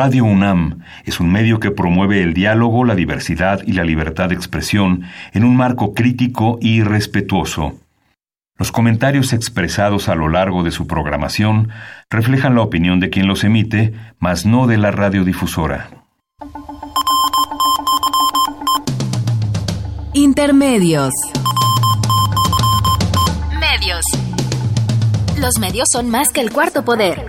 Radio UNAM es un medio que promueve el diálogo, la diversidad y la libertad de expresión en un marco crítico y respetuoso. Los comentarios expresados a lo largo de su programación reflejan la opinión de quien los emite, mas no de la radiodifusora. Intermedios. Medios. Los medios son más que el cuarto poder.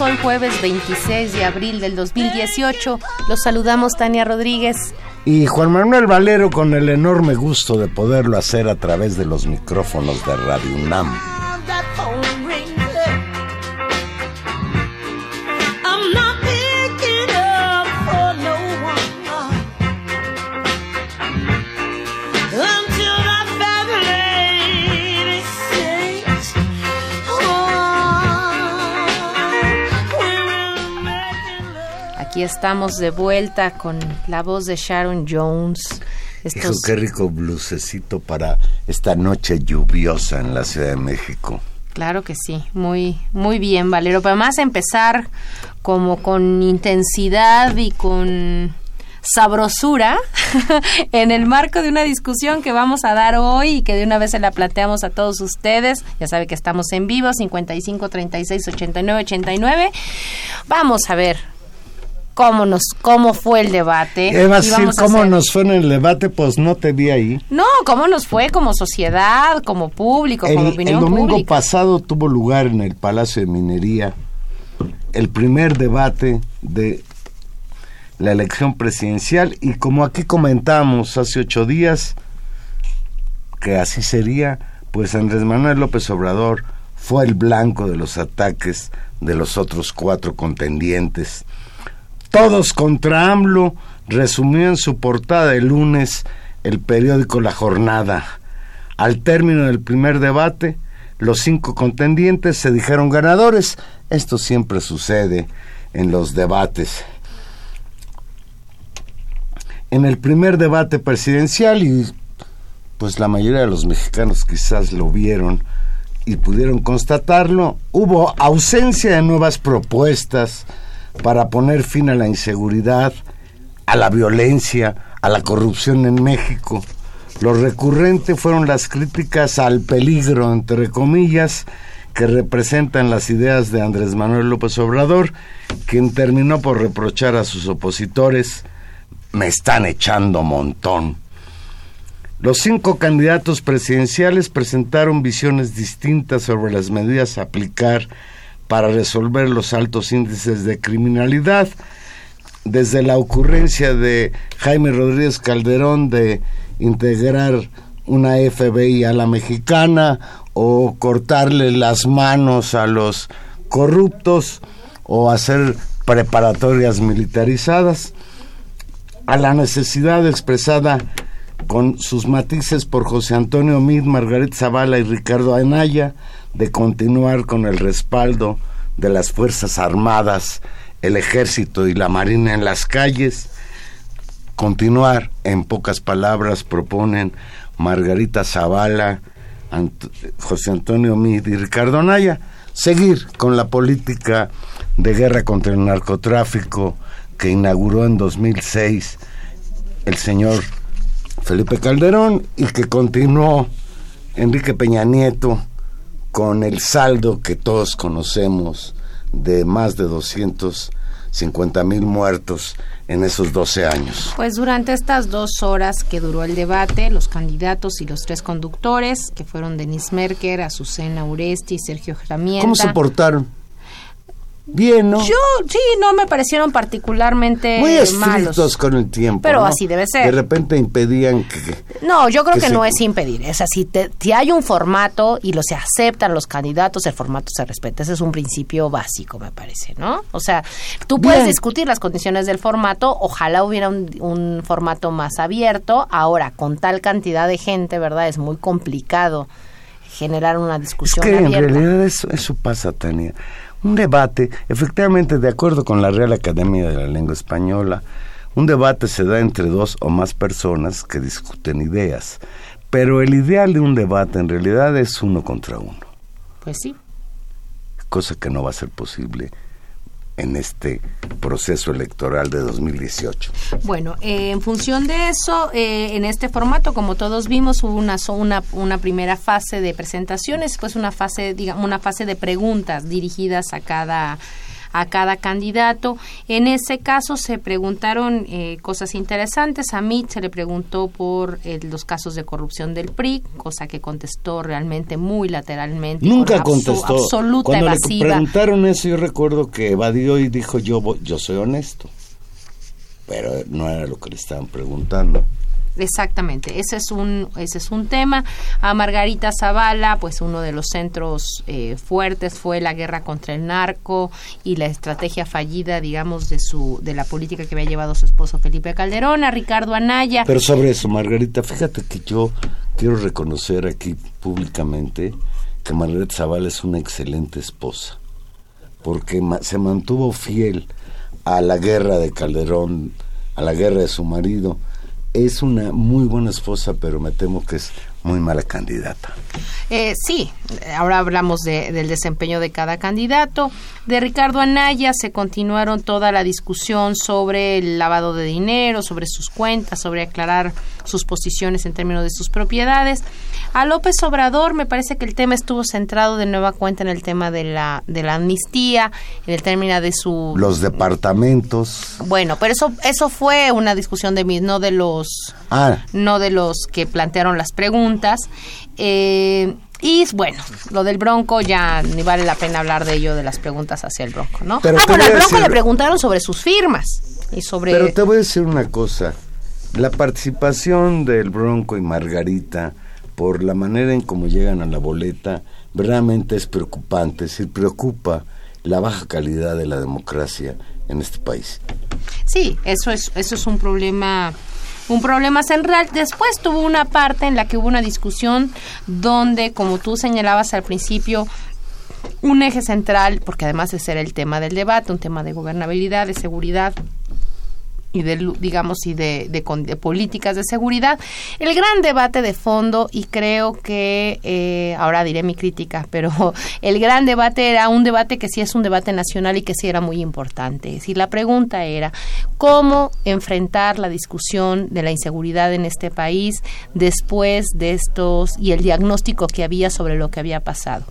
Hoy jueves 26 de abril del 2018. Los saludamos Tania Rodríguez. Y Juan Manuel Valero con el enorme gusto de poderlo hacer a través de los micrófonos de Radio UNAM. Estamos de vuelta con la voz de Sharon Jones. Estos... qué rico blusecito para esta noche lluviosa en la Ciudad de México. Claro que sí, muy, muy bien, Valero. Pero además empezar como con intensidad y con sabrosura en el marco de una discusión que vamos a dar hoy y que de una vez se la planteamos a todos ustedes. Ya sabe que estamos en vivo, 55 36 89 89. Vamos a ver cómo nos cómo fue el debate. ¿Qué a decir cómo nos fue en el debate? Pues no te vi ahí. No, cómo nos fue como sociedad, como público, como opinión El domingo pasado tuvo lugar en el Palacio de Minería el primer debate de la elección presidencial y como aquí comentamos hace ocho días que así sería, pues Andrés Manuel López Obrador fue el blanco de los ataques de los otros cuatro contendientes todos contra AMLO, resumió en su portada el lunes el periódico La Jornada. Al término del primer debate, los cinco contendientes se dijeron ganadores. Esto siempre sucede en los debates. En el primer debate presidencial, y pues la mayoría de los mexicanos quizás lo vieron y pudieron constatarlo, hubo ausencia de nuevas propuestas, para poner fin a la inseguridad, a la violencia, a la corrupción en México. Lo recurrente fueron las críticas al peligro, entre comillas, que representan las ideas de Andrés Manuel López Obrador, quien terminó por reprochar a sus opositores, me están echando montón. Los cinco candidatos presidenciales presentaron visiones distintas sobre las medidas a aplicar para resolver los altos índices de criminalidad, desde la ocurrencia de Jaime Rodríguez Calderón de integrar una FBI a la mexicana o cortarle las manos a los corruptos o hacer preparatorias militarizadas, a la necesidad expresada con sus matices por José Antonio Mid, Margarita Zavala y Ricardo Anaya de continuar con el respaldo de las Fuerzas Armadas, el Ejército y la Marina en las calles. Continuar, en pocas palabras, proponen Margarita Zavala, José Antonio Mid y Ricardo Anaya, seguir con la política de guerra contra el narcotráfico que inauguró en 2006 el señor Felipe Calderón y que continuó Enrique Peña Nieto con el saldo que todos conocemos de más de 250 mil muertos en esos 12 años. Pues durante estas dos horas que duró el debate, los candidatos y los tres conductores, que fueron Denis Merker, Azucena Uresti y Sergio Gramienta. ¿Cómo se portaron? Bien, ¿no? Yo sí, no me parecieron particularmente Muy estrictos malos. con el tiempo. Pero ¿no? así debe ser. De repente impedían que... No, yo creo que que, se- no es impedir. Es así, te- si hay un formato y lo se aceptan los candidatos, el formato se respeta. Ese es un principio básico, me parece, ¿no? O sea, tú puedes Bien. discutir las condiciones del formato. Ojalá hubiera un, un formato más abierto. Ahora, con tal cantidad de gente, ¿verdad? Es muy complicado generar una Es discusión que en abierta. realidad eso, eso pasa, Tania. Un debate, efectivamente, de acuerdo con la Real Academia de la Lengua Española, un debate se da entre dos o más personas que discuten ideas. Pero el ideal de un debate en realidad es uno contra uno, Pues sí. cosa que no va a ser posible en este proceso electoral de 2018. Bueno, eh, en función de eso, eh, en este formato, como todos vimos, hubo una, una, primera fase de presentaciones, después una fase, digamos, una fase de preguntas dirigidas a cada a cada candidato. En ese caso se preguntaron eh, cosas interesantes. A mí se le preguntó por eh, los casos de corrupción del PRI, cosa que contestó realmente muy lateralmente. Nunca con contestó. Absoluta Cuando le preguntaron eso, yo recuerdo que evadió y dijo yo, yo soy honesto. Pero no era lo que le estaban preguntando. Exactamente, ese es un ese es un tema. A Margarita Zavala, pues uno de los centros eh, fuertes fue la guerra contra el narco y la estrategia fallida, digamos, de su de la política que había llevado su esposo Felipe Calderón. A Ricardo Anaya, Pero sobre eso, Margarita, fíjate que yo quiero reconocer aquí públicamente que Margarita Zavala es una excelente esposa, porque se mantuvo fiel a la guerra de Calderón, a la guerra de su marido. Es una muy buena esposa, pero me temo que es muy mala candidata. Eh, sí, ahora hablamos de- del desempeño de cada candidato. De Ricardo Anaya se continuaron toda la discusión sobre el lavado de dinero, sobre sus cuentas, sobre aclarar sus posiciones en términos de sus propiedades. A López Obrador me parece que el tema estuvo centrado de nueva cuenta en el tema de la, de la amnistía, en el término de su... Los departamentos. Bueno, pero eso, eso fue una discusión de mí, no de los Ah, no de los que plantearon las preguntas. Eh, y bueno, lo del Bronco ya ni vale la pena hablar de ello, de las preguntas hacia el Bronco, ¿no? Pero ah, bueno, al Bronco decir- le preguntaron sobre sus firmas y sobre... Pero te voy a decir una cosa. La participación del Bronco y Margarita, por la manera en cómo llegan a la boleta, realmente es preocupante. Es decir, preocupa la baja calidad de la democracia en este país. Sí, eso es, eso es un problema un problema central. Después tuvo una parte en la que hubo una discusión donde, como tú señalabas al principio, un eje central, porque además ese era el tema del debate, un tema de gobernabilidad, de seguridad y de, digamos, y de, de políticas de seguridad. El gran debate de fondo, y creo que, eh, ahora diré mi crítica, pero el gran debate era un debate que sí es un debate nacional y que sí era muy importante. Es la pregunta era, ¿cómo enfrentar la discusión de la inseguridad en este país después de estos y el diagnóstico que había sobre lo que había pasado?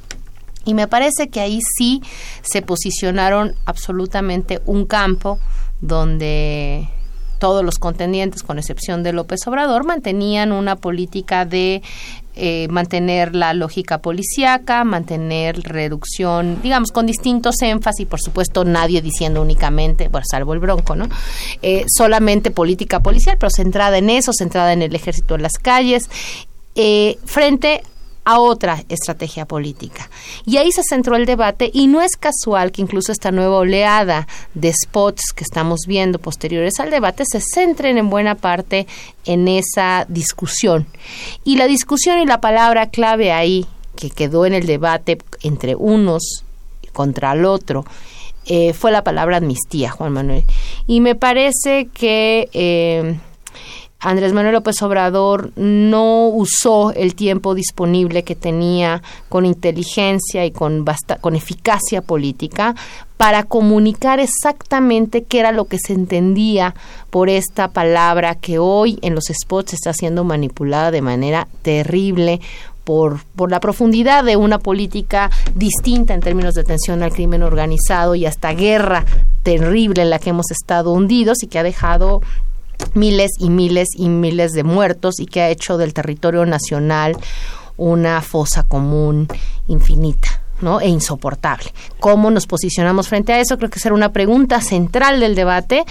Y me parece que ahí sí se posicionaron absolutamente un campo donde todos los contendientes, con excepción de López Obrador, mantenían una política de eh, mantener la lógica policíaca, mantener reducción, digamos, con distintos énfasis, por supuesto nadie diciendo únicamente, bueno, salvo el bronco, ¿no? Eh, solamente política policial, pero centrada en eso, centrada en el ejército en las calles, eh, frente a otra estrategia política. Y ahí se centró el debate y no es casual que incluso esta nueva oleada de spots que estamos viendo posteriores al debate se centren en buena parte en esa discusión. Y la discusión y la palabra clave ahí que quedó en el debate entre unos contra el otro eh, fue la palabra amnistía, Juan Manuel. Y me parece que... eh, Andrés Manuel López Obrador no usó el tiempo disponible que tenía con inteligencia y con, con eficacia política para comunicar exactamente qué era lo que se entendía por esta palabra que hoy en los spots está siendo manipulada de manera terrible por, por la profundidad de una política distinta en términos de atención al crimen organizado y hasta guerra terrible en la que hemos estado hundidos y que ha dejado miles y miles y miles de muertos y que ha hecho del territorio nacional una fosa común infinita. ¿no? e insoportable. ¿Cómo nos posicionamos frente a eso? Creo que será una pregunta central del debate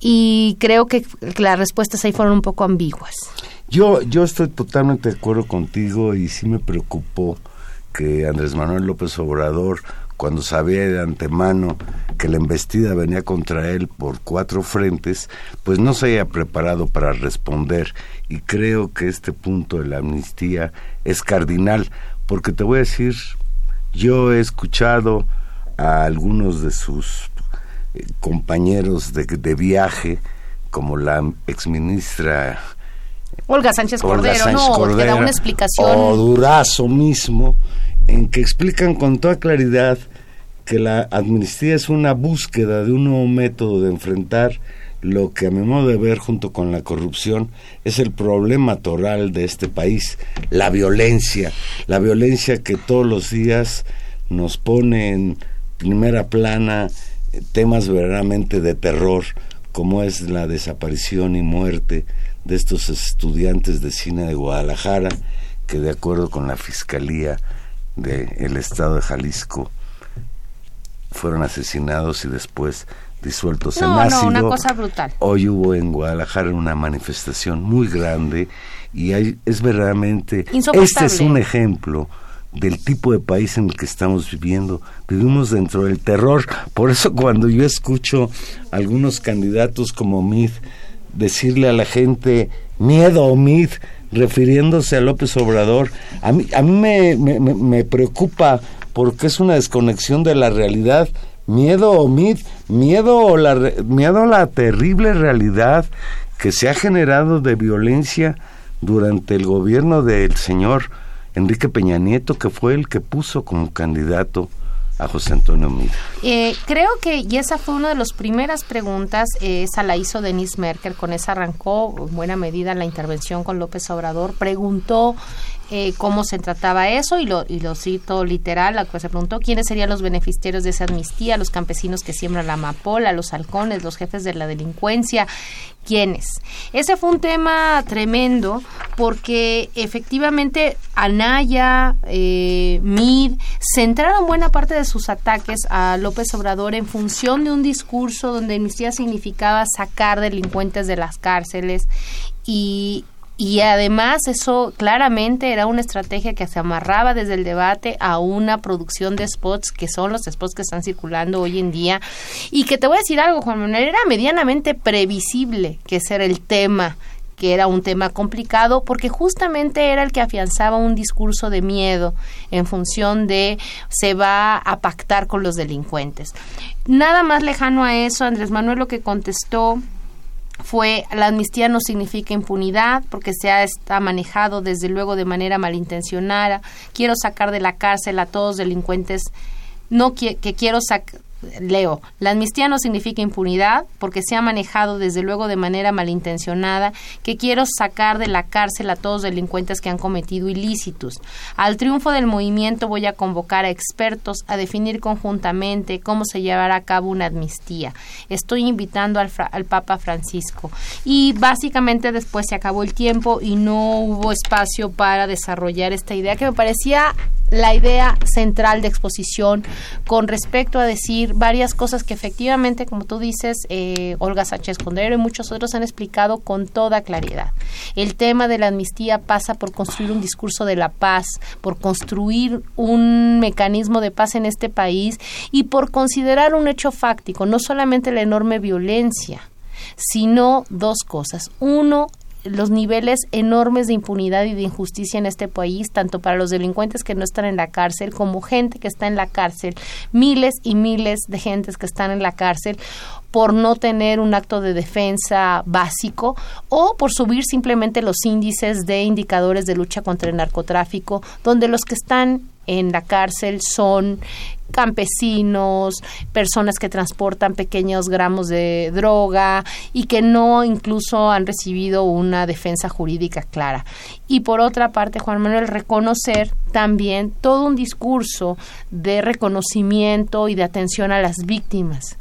y creo que las respuestas ahí fueron un poco ambiguas. Yo, yo estoy totalmente de acuerdo contigo y sí me preocupó que Andrés Manuel López Obrador, cuando sabía de antemano que la embestida venía contra él por cuatro frentes, pues no se haya preparado para responder. Y creo que este punto de la amnistía es cardinal, porque te voy a decir, yo he escuchado a algunos de sus eh, compañeros de, de viaje, como la exministra Olga Sánchez Cordero, no, da una explicación. O Durazo mismo, en que explican con toda claridad que la amnistía es una búsqueda de un nuevo método de enfrentar lo que a mi modo de ver junto con la corrupción es el problema toral de este país, la violencia, la violencia que todos los días nos pone en primera plana eh, temas verdaderamente de terror, como es la desaparición y muerte de estos estudiantes de cine de Guadalajara que de acuerdo con la Fiscalía del Estado de Jalisco fueron asesinados y después disueltos en ácido. No, una cosa brutal. Hoy hubo en Guadalajara una manifestación muy grande y hay, es verdaderamente... Este es un ejemplo del tipo de país en el que estamos viviendo. Vivimos dentro del terror. Por eso cuando yo escucho algunos candidatos como Mid decirle a la gente miedo mid, refiriéndose a López Obrador, a mí, a mí me, me, preocupa porque es una desconexión de la realidad. Miedo o miedo, o la, miedo a la terrible realidad que se ha generado de violencia durante el gobierno del señor Enrique Peña Nieto, que fue el que puso como candidato a José Antonio Mira. Eh, creo que, y esa fue una de las primeras preguntas, eh, esa la hizo Denise Merkel, con esa arrancó en buena medida la intervención con López Obrador, preguntó eh, cómo se trataba eso y lo, y lo cito literal, la que se preguntó quiénes serían los beneficiarios de esa amnistía, los campesinos que siembran la amapola, los halcones, los jefes de la delincuencia, quiénes. Ese fue un tema tremendo porque efectivamente Anaya, eh, Mid, centraron buena parte de sus ataques a López Obrador en función de un discurso donde amnistía significaba sacar delincuentes de las cárceles y y además eso claramente era una estrategia que se amarraba desde el debate a una producción de spots que son los spots que están circulando hoy en día y que te voy a decir algo Juan Manuel era medianamente previsible que ese era el tema que era un tema complicado porque justamente era el que afianzaba un discurso de miedo en función de se va a pactar con los delincuentes. Nada más lejano a eso, Andrés Manuel lo que contestó fue la amnistía no significa impunidad porque se ha está manejado desde luego de manera malintencionada. Quiero sacar de la cárcel a todos delincuentes no que, que quiero sacar leo, la amnistía no significa impunidad porque se ha manejado desde luego de manera malintencionada que quiero sacar de la cárcel a todos delincuentes que han cometido ilícitos. Al triunfo del movimiento voy a convocar a expertos a definir conjuntamente cómo se llevará a cabo una amnistía. Estoy invitando al, al Papa Francisco. Y básicamente después se acabó el tiempo y no hubo espacio para desarrollar esta idea que me parecía la idea central de exposición con respecto a decir varias cosas que efectivamente, como tú dices, eh, Olga Sánchez Condero y muchos otros han explicado con toda claridad. El tema de la amnistía pasa por construir un discurso de la paz, por construir un mecanismo de paz en este país y por considerar un hecho fáctico, no solamente la enorme violencia, sino dos cosas. Uno, los niveles enormes de impunidad y de injusticia en este país, tanto para los delincuentes que no están en la cárcel como gente que está en la cárcel, miles y miles de gentes que están en la cárcel por no tener un acto de defensa básico o por subir simplemente los índices de indicadores de lucha contra el narcotráfico, donde los que están en la cárcel son campesinos, personas que transportan pequeños gramos de droga y que no incluso han recibido una defensa jurídica clara. Y por otra parte, Juan Manuel, reconocer también todo un discurso de reconocimiento y de atención a las víctimas.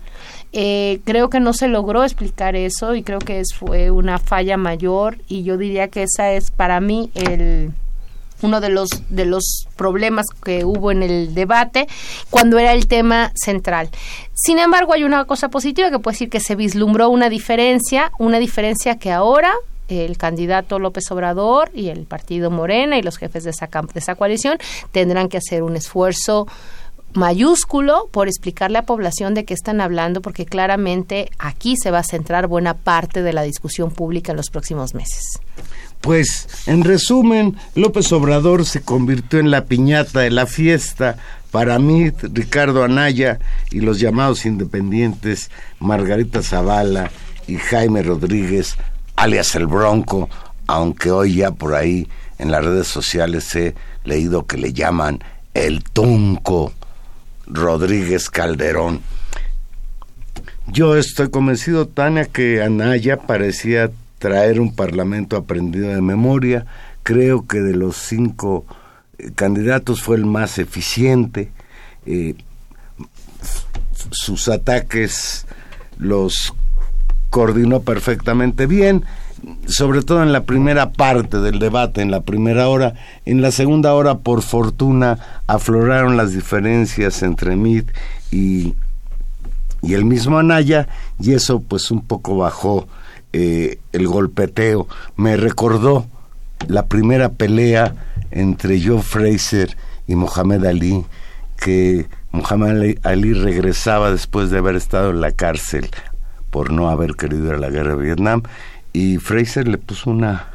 Eh, creo que no se logró explicar eso y creo que es, fue una falla mayor y yo diría que esa es para mí el uno de los de los problemas que hubo en el debate cuando era el tema central. Sin embargo, hay una cosa positiva que puede decir que se vislumbró una diferencia, una diferencia que ahora el candidato López Obrador y el partido Morena y los jefes de esa, de esa coalición tendrán que hacer un esfuerzo mayúsculo por explicarle a la población de qué están hablando, porque claramente aquí se va a centrar buena parte de la discusión pública en los próximos meses. Pues, en resumen, López Obrador se convirtió en la piñata de la fiesta para mí, Ricardo Anaya y los llamados independientes Margarita Zavala y Jaime Rodríguez, alias el Bronco, aunque hoy ya por ahí en las redes sociales he leído que le llaman el Tunco Rodríguez Calderón. Yo estoy convencido, Tania, que Anaya parecía traer un parlamento aprendido de memoria. Creo que de los cinco eh, candidatos fue el más eficiente. Eh, sus ataques los coordinó perfectamente bien, sobre todo en la primera parte del debate, en la primera hora. En la segunda hora, por fortuna, afloraron las diferencias entre Meade y, y el mismo Anaya, y eso pues un poco bajó eh, el golpeteo. Me recordó la primera pelea entre Joe Fraser y Mohamed Ali, que Mohamed Ali regresaba después de haber estado en la cárcel por no haber querido ir a la guerra de Vietnam, y Fraser le puso una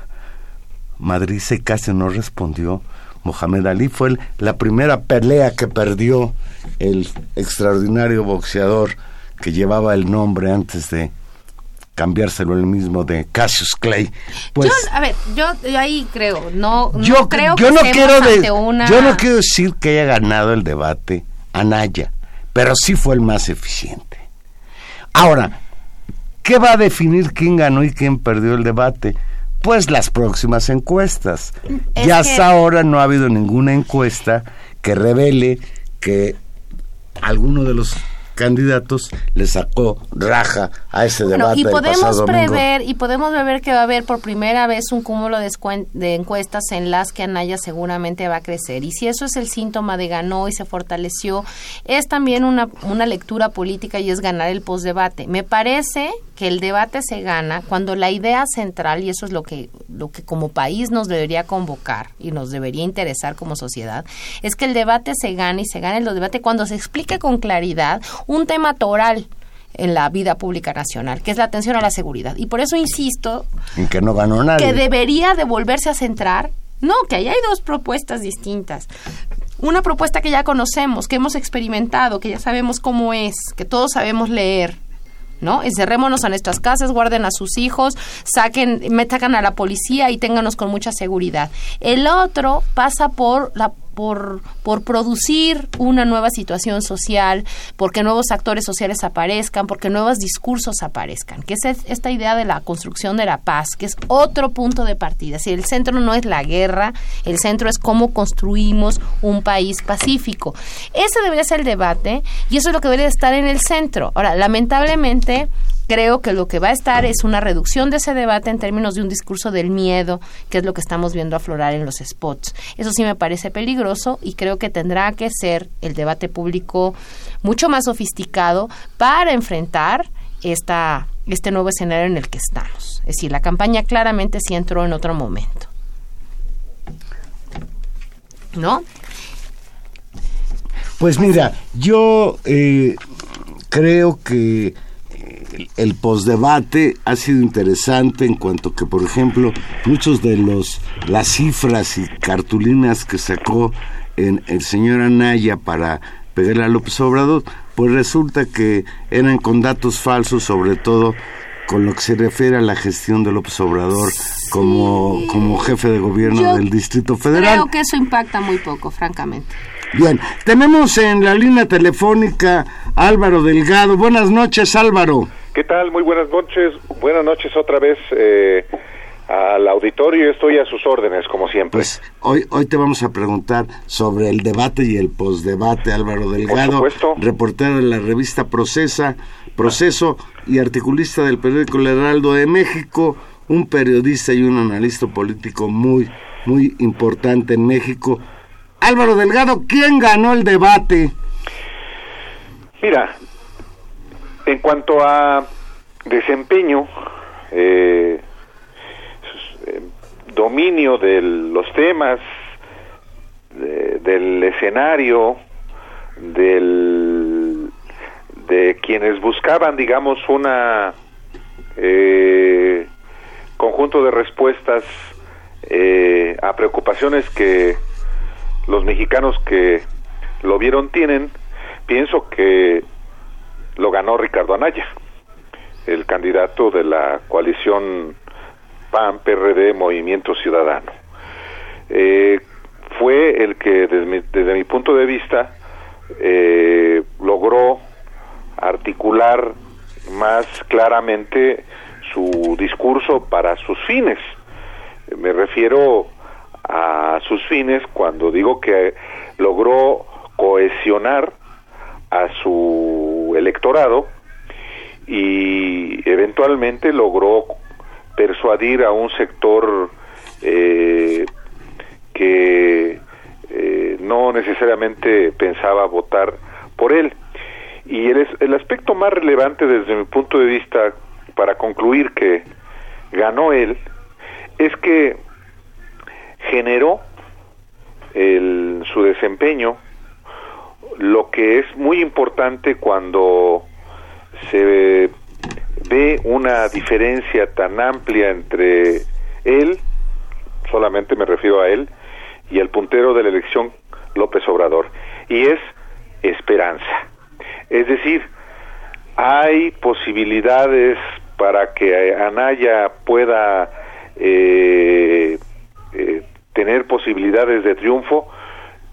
madriza y casi no respondió. Mohamed Ali fue la primera pelea que perdió el extraordinario boxeador que llevaba el nombre antes de cambiárselo el mismo de Cassius Clay. Pues, yo, a ver, yo, ahí creo, no, yo, creo que no quiero Yo no quiero decir que haya ganado el debate Anaya, pero sí fue el más eficiente. Ahora, ¿qué va a definir quién ganó y quién perdió el debate? Pues las próximas encuestas. ya hasta ahora no ha habido ninguna encuesta que revele que alguno de los candidatos le sacó raja a ese debate. Y podemos prever y podemos prever que va a haber por primera vez un cúmulo de, de, encuestas en las que Anaya seguramente va a crecer. Y si eso es el síntoma de ganó y se fortaleció, es también una, una lectura política y es ganar el postdebate. Me parece que el debate se gana cuando la idea central, y eso es lo que, lo que como país nos debería convocar y nos debería interesar como sociedad, es que el debate se gane y se gane el debate cuando se explique con claridad un tema toral en la vida pública nacional, que es la atención a la seguridad. Y por eso insisto en que no ganó nadie. Que debería de volverse a centrar, no, que ahí hay dos propuestas distintas. Una propuesta que ya conocemos, que hemos experimentado, que ya sabemos cómo es, que todos sabemos leer, ¿no? Encerrémonos a nuestras casas, guarden a sus hijos, saquen, metan a la policía y ténganos con mucha seguridad. El otro pasa por la por, por producir una nueva situación social, porque nuevos actores sociales aparezcan, porque nuevos discursos aparezcan, que es esta idea de la construcción de la paz, que es otro punto de partida. Si el centro no es la guerra, el centro es cómo construimos un país pacífico. Ese debería ser el debate y eso es lo que debería estar en el centro. Ahora, lamentablemente, creo que lo que va a estar es una reducción de ese debate en términos de un discurso del miedo, que es lo que estamos viendo aflorar en los spots. Eso sí me parece peligroso y creo que tendrá que ser el debate público mucho más sofisticado para enfrentar esta, este nuevo escenario en el que estamos. Es decir, la campaña claramente sí entró en otro momento. ¿No? Pues mira, yo eh, creo que el postdebate ha sido interesante en cuanto que, por ejemplo, muchos de los las cifras y cartulinas que sacó en el señor Anaya para pegarle a López Obrador, pues resulta que eran con datos falsos, sobre todo con lo que se refiere a la gestión de López Obrador como, como jefe de gobierno del Distrito Federal. Creo que eso impacta muy poco, francamente. Bien, tenemos en la línea telefónica Álvaro Delgado. Buenas noches, Álvaro. ¿Qué tal? Muy buenas noches. Buenas noches otra vez eh, al auditorio. Estoy a sus órdenes, como siempre. Pues hoy, hoy te vamos a preguntar sobre el debate y el posdebate, Álvaro Delgado, reportero de la revista Procesa, Proceso y articulista del periódico El Heraldo de México, un periodista y un analista político muy, muy importante en México. Álvaro Delgado, ¿quién ganó el debate? Mira, en cuanto a desempeño, eh, eh dominio de los temas, del escenario, del de quienes buscaban, digamos, una eh, conjunto de respuestas eh, a preocupaciones que los mexicanos que lo vieron tienen, pienso que lo ganó Ricardo Anaya, el candidato de la coalición PAN, PRD, Movimiento Ciudadano. Eh, fue el que, desde mi, punto de vista, logró articular más claramente su discurso para sus fines. Me refiero a sus fines cuando digo que logró cohesionar a su electorado y eventualmente logró persuadir a un sector eh, que eh, no necesariamente pensaba votar por él. Y el, el aspecto más relevante desde mi punto de vista para concluir que ganó él es que generó el, su desempeño lo que es muy importante cuando se ve una diferencia tan amplia entre él, solamente me refiero a él, y el puntero de la elección López Obrador, y es esperanza. Es decir, hay posibilidades para que Anaya pueda eh, eh, tener posibilidades de triunfo.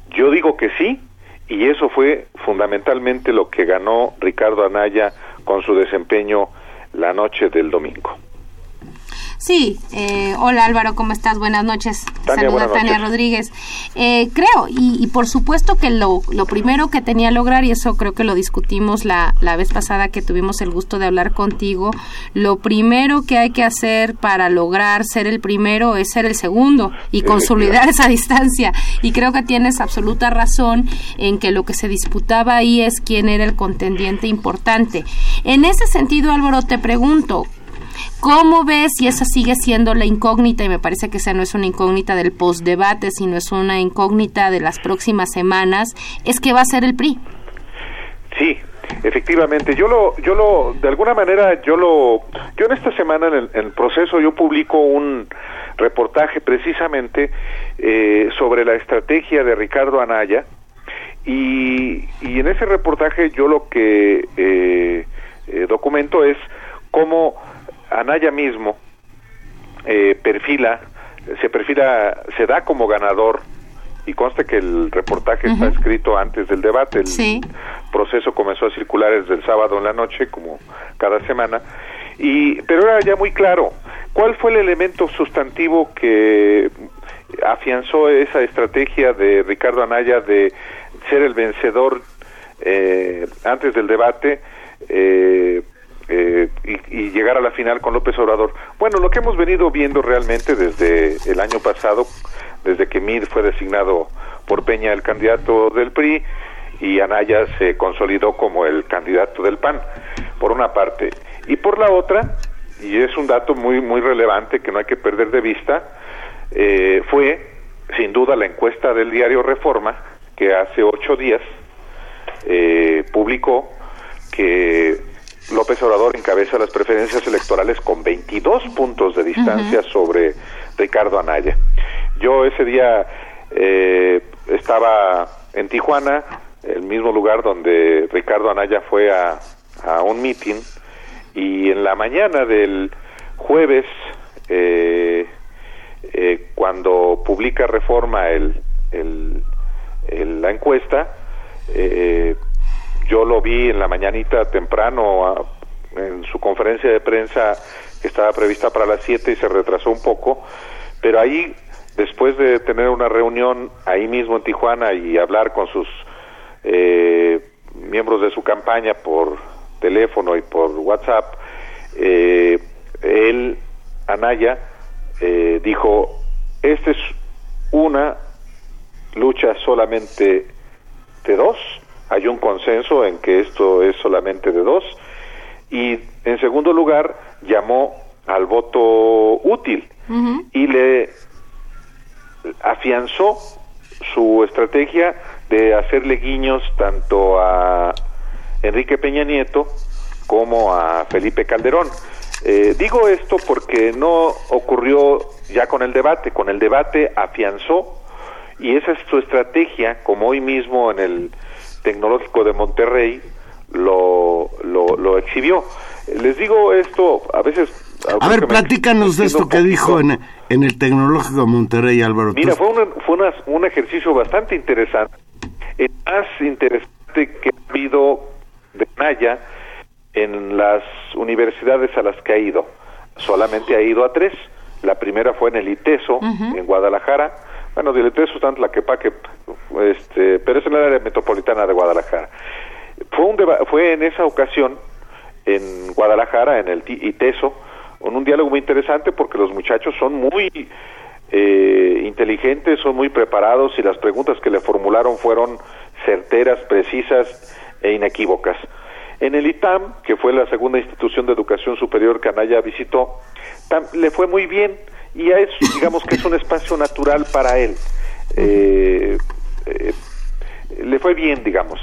Yo digo que sí, y eso fue fundamentalmente lo que ganó Ricardo Anaya con su desempeño la noche del domingo. Sí, eh, hola Álvaro, ¿cómo estás? Buenas noches. Saluda Tania Rodríguez. Eh, creo, y, por supuesto que lo, lo primero que tenía lograr, y eso creo que lo discutimos la, la vez pasada que tuvimos el gusto de hablar contigo, lo primero que hay que hacer para lograr ser el primero es ser el segundo y consolidar esa distancia. Y creo que tienes absoluta razón en que lo que se disputaba ahí es quién era el contendiente importante. En ese sentido, Álvaro, te pregunto, ¿Cómo ves si esa sigue siendo la incógnita? Y me parece que esa no es una incógnita del postdebate, sino es una incógnita de las próximas semanas, es que va a ser el PRI. Sí, efectivamente. Yo lo, yo lo, de alguna manera, yo lo, yo en esta semana en el, proceso yo publico un reportaje precisamente eh, sobre la estrategia de Ricardo Anaya y, y en ese reportaje yo lo que eh, eh, documento es cómo Anaya mismo eh, perfila, se perfila, se da como ganador y consta que el reportaje está escrito antes del debate. El proceso comenzó a circular desde el sábado en la noche, como cada semana. Y, pero era ya muy claro. ¿Cuál fue el elemento sustantivo que afianzó esa estrategia de Ricardo Anaya de ser el vencedor eh, antes del debate? Eh, eh, y, llegar a la final con López Obrador. Bueno, lo que hemos venido viendo realmente desde el año pasado, desde que Mir fue designado por Peña el candidato del PRI y Anaya se consolidó como el candidato del PAN, por una parte. Y por la otra, y es un dato muy, muy relevante que no hay que perder de vista, eh, fue sin duda la encuesta del diario Reforma, que hace ocho días eh, publicó que López Obrador encabeza las preferencias electorales con 22 puntos de distancia sobre Ricardo Anaya. Yo ese día eh, estaba en Tijuana, el mismo lugar donde Ricardo Anaya fue a, a un meeting y en la mañana del jueves, eh, eh, cuando publica Reforma el, el, la encuesta, eh, yo lo vi en la mañanita temprano en su conferencia de prensa que estaba prevista para las 7 y se retrasó un poco, pero ahí, después de tener una reunión ahí mismo en Tijuana y hablar con sus eh, miembros de su campaña por teléfono y por WhatsApp, eh, él, Anaya, eh, dijo, esta es una lucha solamente de dos, hay un consenso en que esto es solamente de dos, y en segundo lugar llamó al voto útil y le afianzó su estrategia de hacerle guiños tanto a Enrique Peña Nieto como a Felipe Calderón. Eh, digo esto porque no ocurrió ya con el debate, con el debate afianzó y esa es su estrategia, como hoy mismo en el Tecnológico de Monterrey lo, lo, exhibió. Les digo esto, a veces... A ver, platícanos de esto que dijo en, en, el Tecnológico de Monterrey, Álvaro. Mira, fue, fue un ejercicio bastante interesante, el más interesante que ha habido de Naya en las universidades a las que ha ido. Solamente ha ido a tres. La primera fue en el ITESO, en Guadalajara. Bueno, del ITESO está en Tlaquepaque, este, pero es en el área metropolitana de Guadalajara. Fue, un fue en esa ocasión, en Guadalajara, en el ITESO, con un diálogo muy interesante porque los muchachos son muy eh, inteligentes, son muy preparados y las preguntas que le formularon fueron certeras, precisas e inequívocas. En el ITAM, que fue la segunda institución de educación superior que Anaya visitó, le fue muy bien y es, digamos que es un espacio natural para él. Eh, eh, le fue bien, digamos.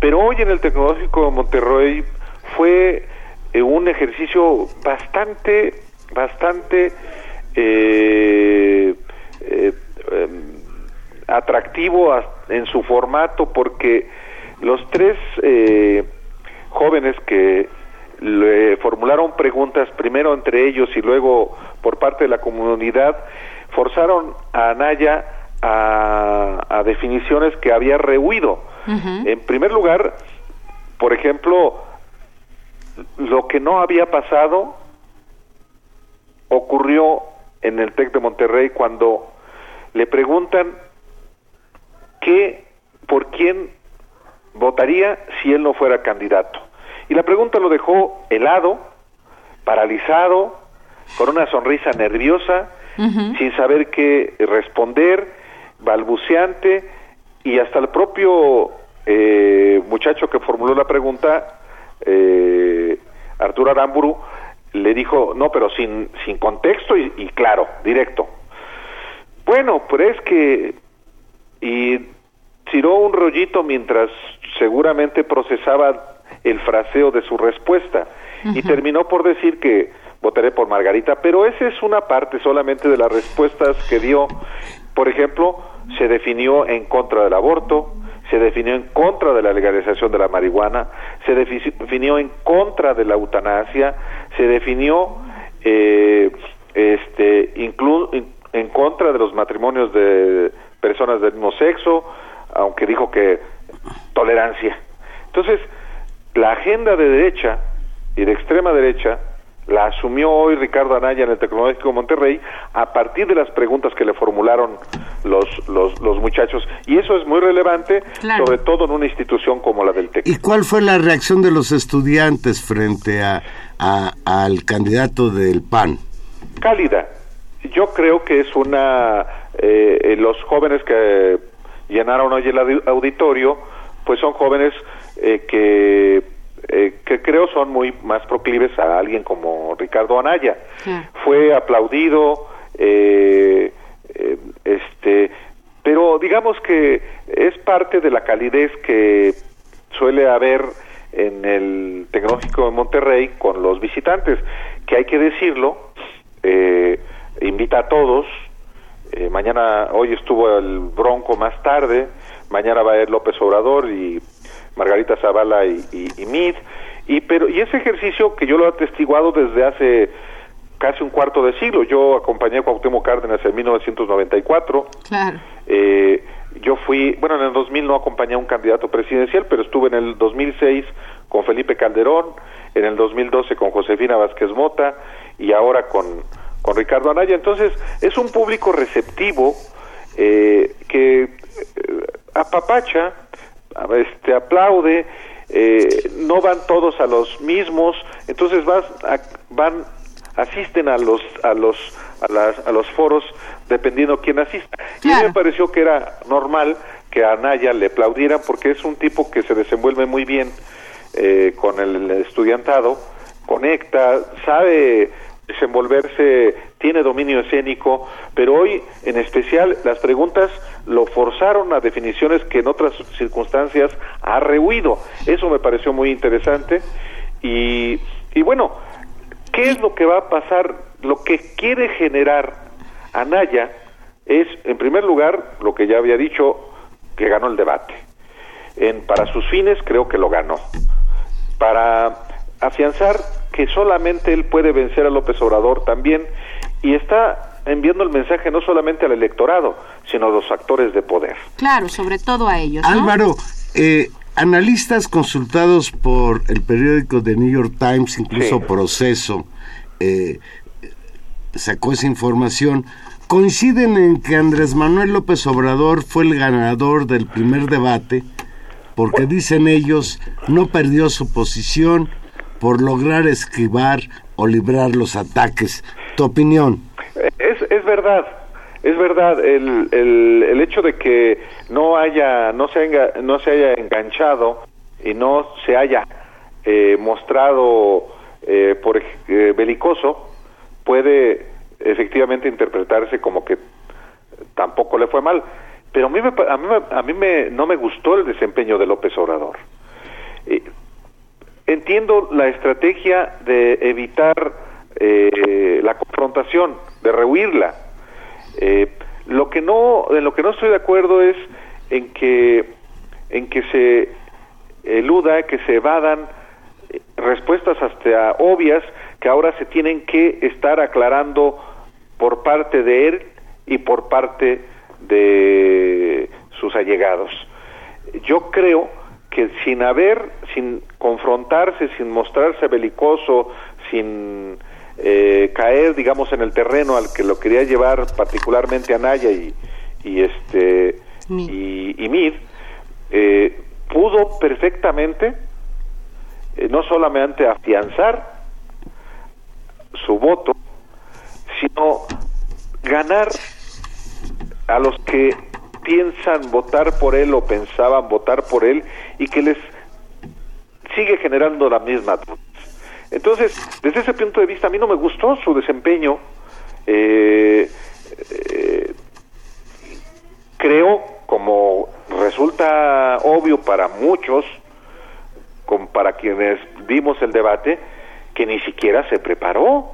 Pero hoy en el Tecnológico de Monterrey fue eh, un ejercicio bastante, bastante em, atractivo en su formato porque los tres jóvenes que le formularon preguntas primero entre ellos y luego por parte de la comunidad, forzaron a Anaya a, definiciones que había rehuido. En primer lugar, por ejemplo, lo que no había pasado ocurrió en el TEC de Monterrey cuando le preguntan qué, por quién votaría si él no fuera candidato. Y la pregunta lo dejó helado, paralizado, con una sonrisa nerviosa, sin saber qué responder, balbuceante, y hasta el propio eh, muchacho que formuló la pregunta, eh, Arturo Aramburu, le dijo, no, pero sin, sin contexto y, y claro, directo. Bueno, pues es que... Y tiró un rollito mientras seguramente procesaba el fraseo de su respuesta y terminó por decir que votaré por Margarita, pero esa es una parte solamente de las respuestas que dio. Por ejemplo, se definió en contra del aborto, se definió en contra de la legalización de la marihuana, se definió en contra de la eutanasia, se definió eh, este, en contra de los matrimonios de personas del mismo sexo, aunque dijo que tolerancia. Entonces, la agenda de derecha y de extrema derecha la asumió hoy Ricardo Anaya en el Tecnológico de Monterrey a partir de las preguntas que le formularon los, los, los muchachos. Y eso es muy relevante, sobre todo en una institución como la del TEC. ¿Y cuál fue la reacción de los estudiantes frente a, al candidato del PAN? Cálida. Yo creo que es una... Eh, los jóvenes que llenaron hoy el auditorio, pues son jóvenes eh, que, eh, que creo son muy más proclives a alguien como Ricardo Anaya. Fue aplaudido, eh, este, pero digamos que es parte de la calidez que suele haber en el Tecnológico de Monterrey con los visitantes, que hay que decirlo, invita a todos, Eh, mañana, hoy estuvo el Bronco más tarde, mañana va a ir López Obrador y Margarita Zavala y, y, y Mid. Y, pero, y ese ejercicio que yo lo he atestiguado desde hace casi un cuarto de siglo. Yo acompañé a Cuauhtémoc Cárdenas en 1994. Claro. Eh, yo fui, bueno, en el 2000 no acompañé a un candidato presidencial, pero estuve en el 2006 con Felipe Calderón, en el 2012 con Josefina Vázquez Mota y ahora con, con Ricardo Anaya. Entonces, es un público receptivo eh, que eh, apapacha, este, aplaude, eh, no van todos a los mismos, entonces vas a- van asisten a los a los a, las, a los foros dependiendo quién asista. Y a mí me pareció que era normal que a Anaya le aplaudieran porque es un tipo que se desenvuelve muy bien eh, con el estudiantado, conecta, sabe desenvolverse, tiene dominio escénico, pero hoy en especial las preguntas lo forzaron a definiciones que en otras circunstancias ha rehuido. Eso me pareció muy interesante y, bueno, ¿qué es lo que va a pasar? Lo que quiere generar Anaya es, en primer lugar, lo que ya había dicho, que ganó el debate. En, para sus fines creo que lo ganó. Para afianzar que solamente él puede vencer a López Obrador también y está enviando el mensaje no solamente al electorado, sino a los actores de poder. Claro, sobre todo a ellos. ¿no? Álvaro, eh, analistas consultados por el periódico The New York Times, incluso Sí. Proceso, eh, sacó esa información, coinciden en que Andrés Manuel López Obrador fue el ganador del primer debate, porque dicen ellos, no perdió su posición por lograr esquivar o librar los ataques. ¿Tu opinión? Es, es verdad, es verdad el, el, el hecho de que no haya, no se haya, no se haya enganchado y no se haya eh, mostrado eh, por eh, belicoso puede efectivamente interpretarse como que tampoco le fue mal. Pero a mí, me, a mí, a mí me, no me gustó el desempeño de López Obrador. Entiendo la estrategia de evitar eh, la confrontación, de rehuirla. Eh, lo que no, en lo que no estoy de acuerdo es en que, en que se eluda, que se evadan eh, respuestas hasta obvias que ahora se tienen que estar aclarando por parte de él y por parte de sus allegados. Yo creo que sin haber, sin confrontarse, sin mostrarse belicoso, sin eh, caer, digamos, en el terreno al que lo quería llevar particularmente Anaya y, y este Mid. y, y Mid, eh, pudo perfectamente eh, no solamente afianzar su voto, sino ganar a los que piensan votar por él o pensaban votar por él y que les sigue generando la misma duda. Entonces, desde ese punto de vista, a mí no me gustó su desempeño. Eh, eh, creo, como resulta obvio para muchos, con, para quienes vimos el debate, que ni siquiera se preparó,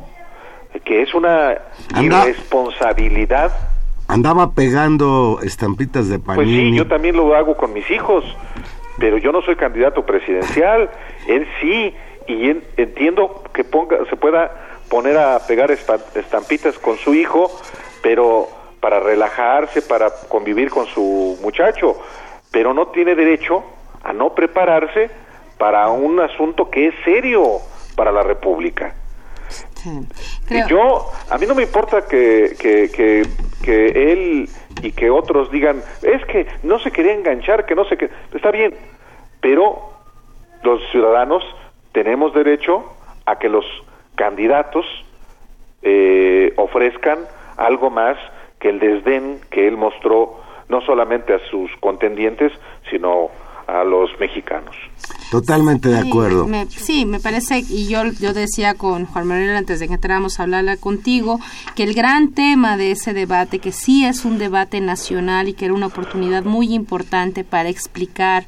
que es una Anda. irresponsabilidad. Andaba pegando estampitas de Pues Panini. sí, yo también lo hago con mis hijos, pero yo no soy candidato presidencial, él sí, y en- entiendo que ponga, se pueda poner a pegar estampitas con su hijo, pero para relajarse, para convivir con su muchacho, pero no tiene derecho a no prepararse para un asunto que es serio para la República. Creo- Yo, a mí no me importa que, que, que, que él y que otros digan, es que no se quería enganchar, que no sé qué, está bien, pero los ciudadanos tenemos derecho a que los candidatos eh, ofrezcan algo más que el desdén que él mostró no solamente a sus contendientes, sino a los mexicanos. Totalmente de Sí, acuerdo. me- sí, me parece, y yo, yo decía con Juan Manuel antes de que entráramos a hablarla contigo, que el gran tema de ese debate, que sí es un debate nacional y que era una oportunidad muy importante para explicar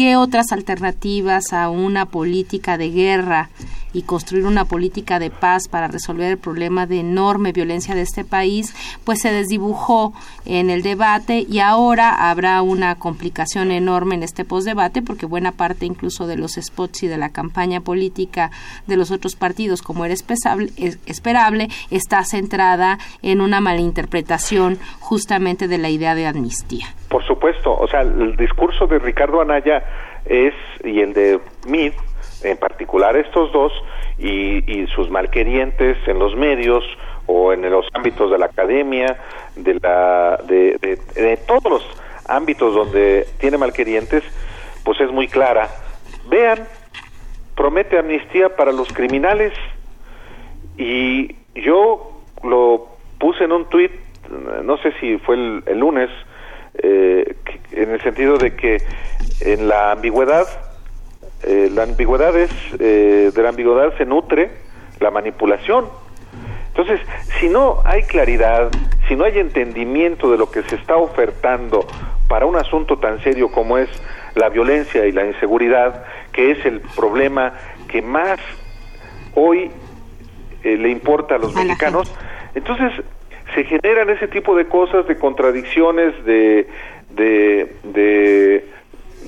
qué otras alternativas a una política de guerra y construir una política de paz para resolver el problema de enorme violencia de este país, pues se desdibujó en el debate y ahora habrá una complicación enorme en este postdebate porque buena parte incluso de los spots y de la campaña política de los otros partidos, como era esperable, está centrada en una malinterpretación justamente de la idea de amnistía. Por supuesto, o sea, el discurso de Ricardo Anaya es y el de Mid en particular estos dos y, sus malquerientes en los medios o en los ámbitos de la academia, de, la, de, todos los ámbitos donde tiene malquerientes, pues es muy clara. Vean, promete amnistía para los criminales y yo lo puse en un tuit, no sé si fue el, lunes, eh, en el sentido de que en la ambigüedad eh, la ambigüedad es, eh, de la ambigüedad se nutre la manipulación. Entonces, si no hay claridad, si no hay entendimiento de lo que se está ofertando para un asunto tan serio como es la violencia y la inseguridad, que es el problema que más hoy eh, le importa a los mexicanos, entonces se generan ese tipo de cosas, de contradicciones, de, de, de,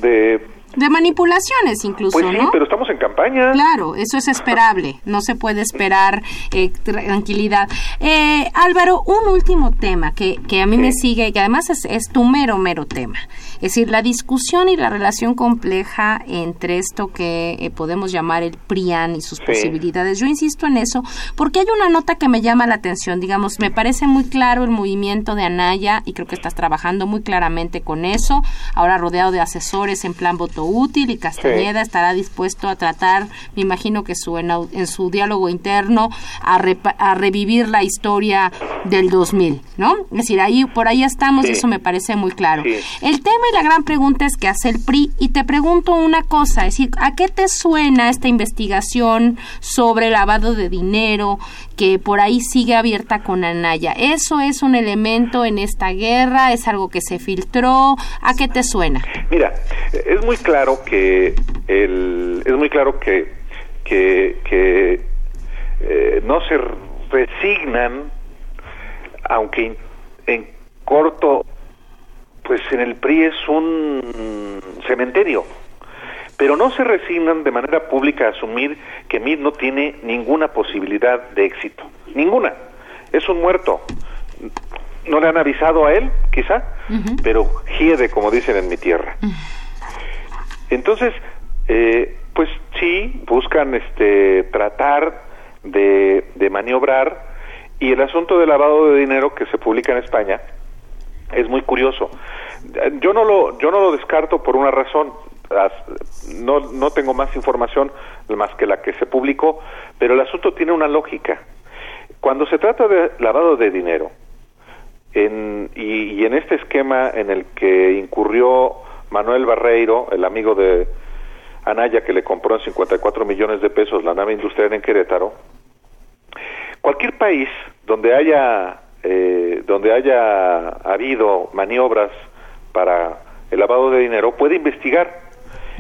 de de manipulaciones incluso, pues sí, pero estamos en campaña. Claro, eso es esperable. No se puede esperar eh, tranquilidad. Eh, Álvaro, un último tema que, que a mí me sigue y que además es, es tu mero, mero tema. Es decir, la discusión y la relación compleja entre esto que eh, podemos llamar el PRIAN y sus posibilidades. Yo insisto en eso porque hay una nota que me llama la atención. Digamos, me parece muy claro el movimiento de Anaya y creo que estás trabajando muy claramente con eso. Ahora rodeado de asesores en plan voto útil y Castañeda estará dispuesto a tratar, me imagino que su, en, su diálogo interno, a, a, revivir la historia del 2000, ¿no? Es decir, ahí por ahí estamos y eso me parece muy claro. El tema la gran pregunta es que hace el PRI y te pregunto una cosa, es decir, ¿a qué te suena esta investigación sobre lavado de dinero que por ahí sigue abierta con Anaya? ¿Eso es un elemento en esta guerra? ¿Es algo que se filtró? ¿A qué te suena? Mira, es muy claro que el, es muy claro que que, eh, no se resignan aunque en corto pues en el PRI es un cementerio. Pero no se resignan de manera pública a asumir que MID no tiene ninguna posibilidad de éxito. Ninguna. Es un muerto. No le han avisado a él, quizá, pero hiede, como dicen en mi tierra. Entonces, eh, pues sí, buscan este, tratar de, de maniobrar y el asunto del lavado de dinero que se publica en España, es muy curioso. Yo no lo, yo no lo descarto por una razón. No, no tengo más información más que la que se publicó, pero el asunto tiene una lógica. Cuando se trata de lavado de dinero, en, y, en este esquema en el que incurrió Manuel Barreiro, el amigo de Anaya que le compró en 54 millones de pesos la nave industrial en Querétaro, cualquier país donde haya eh, donde haya habido maniobras para el lavado de dinero puede investigar.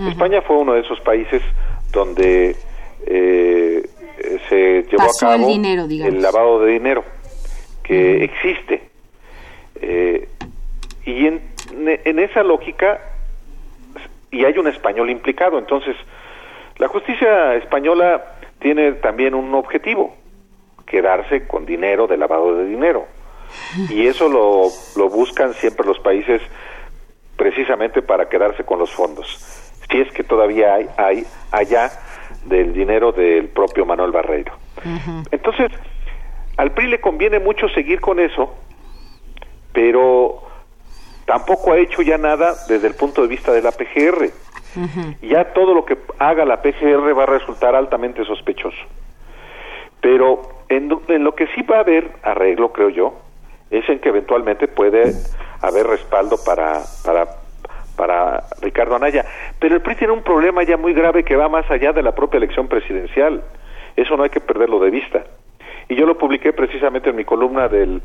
España fue uno de esos países donde eh, se llevó a cabo el, lavado de dinero que existe. Eh, y en, en esa lógica, y hay un español implicado, entonces la justicia española tiene también un objetivo, quedarse con dinero de lavado de dinero. Y eso lo, lo buscan siempre los países precisamente para quedarse con los fondos. Si es que todavía hay, hay allá del dinero del propio Manuel Barreiro. Entonces, al PRI le conviene mucho seguir con eso, pero tampoco ha hecho ya nada desde el punto de vista de la PGR. Ya todo lo que haga la PGR va a resultar altamente sospechoso. Pero en, lo que sí va a haber arreglo, creo yo, es en que eventualmente puede haber respaldo para, para, para Ricardo Anaya. Pero el PRI tiene un problema ya muy grave que va más allá de la propia elección presidencial. Eso no hay que perderlo de vista. Y yo lo publiqué precisamente en mi columna del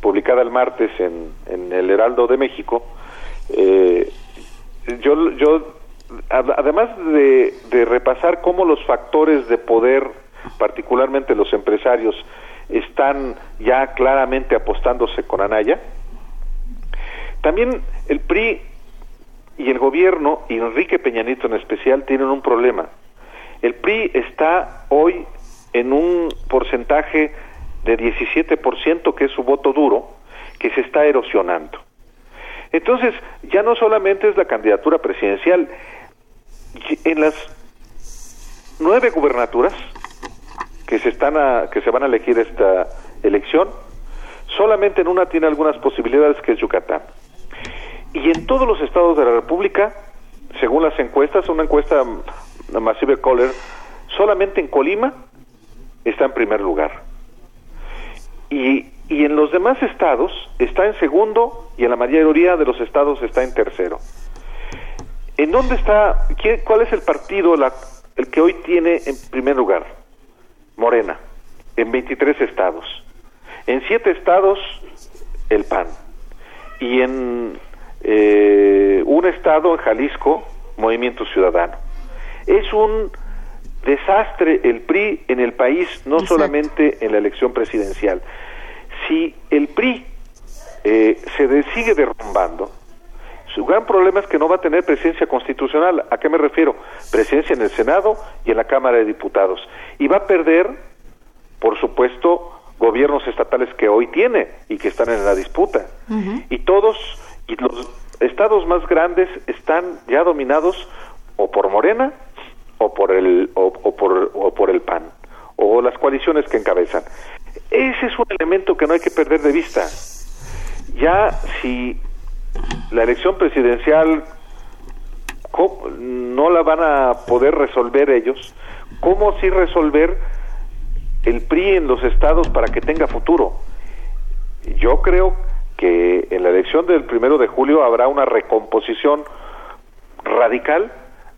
publicada el martes en, en el Heraldo de México. Eh, yo, yo además de, de repasar cómo los factores de poder, particularmente los empresarios, están ya claramente apostándose con Anaya, también el PRI y el gobierno, y Enrique Peña Nieto en especial, tienen un problema. El PRI está hoy en un porcentaje de 17%, que es su voto duro, que se está erosionando. Entonces, ya no solamente es la candidatura presidencial, en las nueve gubernaturas que se están que se van a elegir esta elección, solamente en una tiene algunas posibilidades que es Yucatán. Y en todos los estados de la República, según las encuestas, una encuesta Massive Caller, solamente en Colima está en primer lugar. Y, y en los demás estados está en segundo y en la mayoría de los estados está en tercero. ¿En dónde está, cuál es el partido el que hoy tiene en primer lugar? Morena, en 23 estados. En 7 estados, el PAN. Y en eh, un estado, en Jalisco, Movimiento Ciudadano. Es un desastre el PRI en el país, no solamente en la elección presidencial. Si el PRI eh, se sigue derrumbando, su gran problema es que no va a tener presencia constitucional. ¿A qué me refiero? Presencia en el Senado y en la Cámara de Diputados. Y va a perder, por supuesto, gobiernos estatales que hoy tiene y que están en la disputa. Y todos, y los estados más grandes están ya dominados o por Morena o por el, o, por, o por el PAN, o las coaliciones que encabezan. Ese es un elemento que no hay que perder de vista. Ya si la elección presidencial no la van a poder resolver ellos, ¿cómo sí resolver el PRI en los estados para que tenga futuro? Yo creo que en la elección del primero de julio habrá una recomposición radical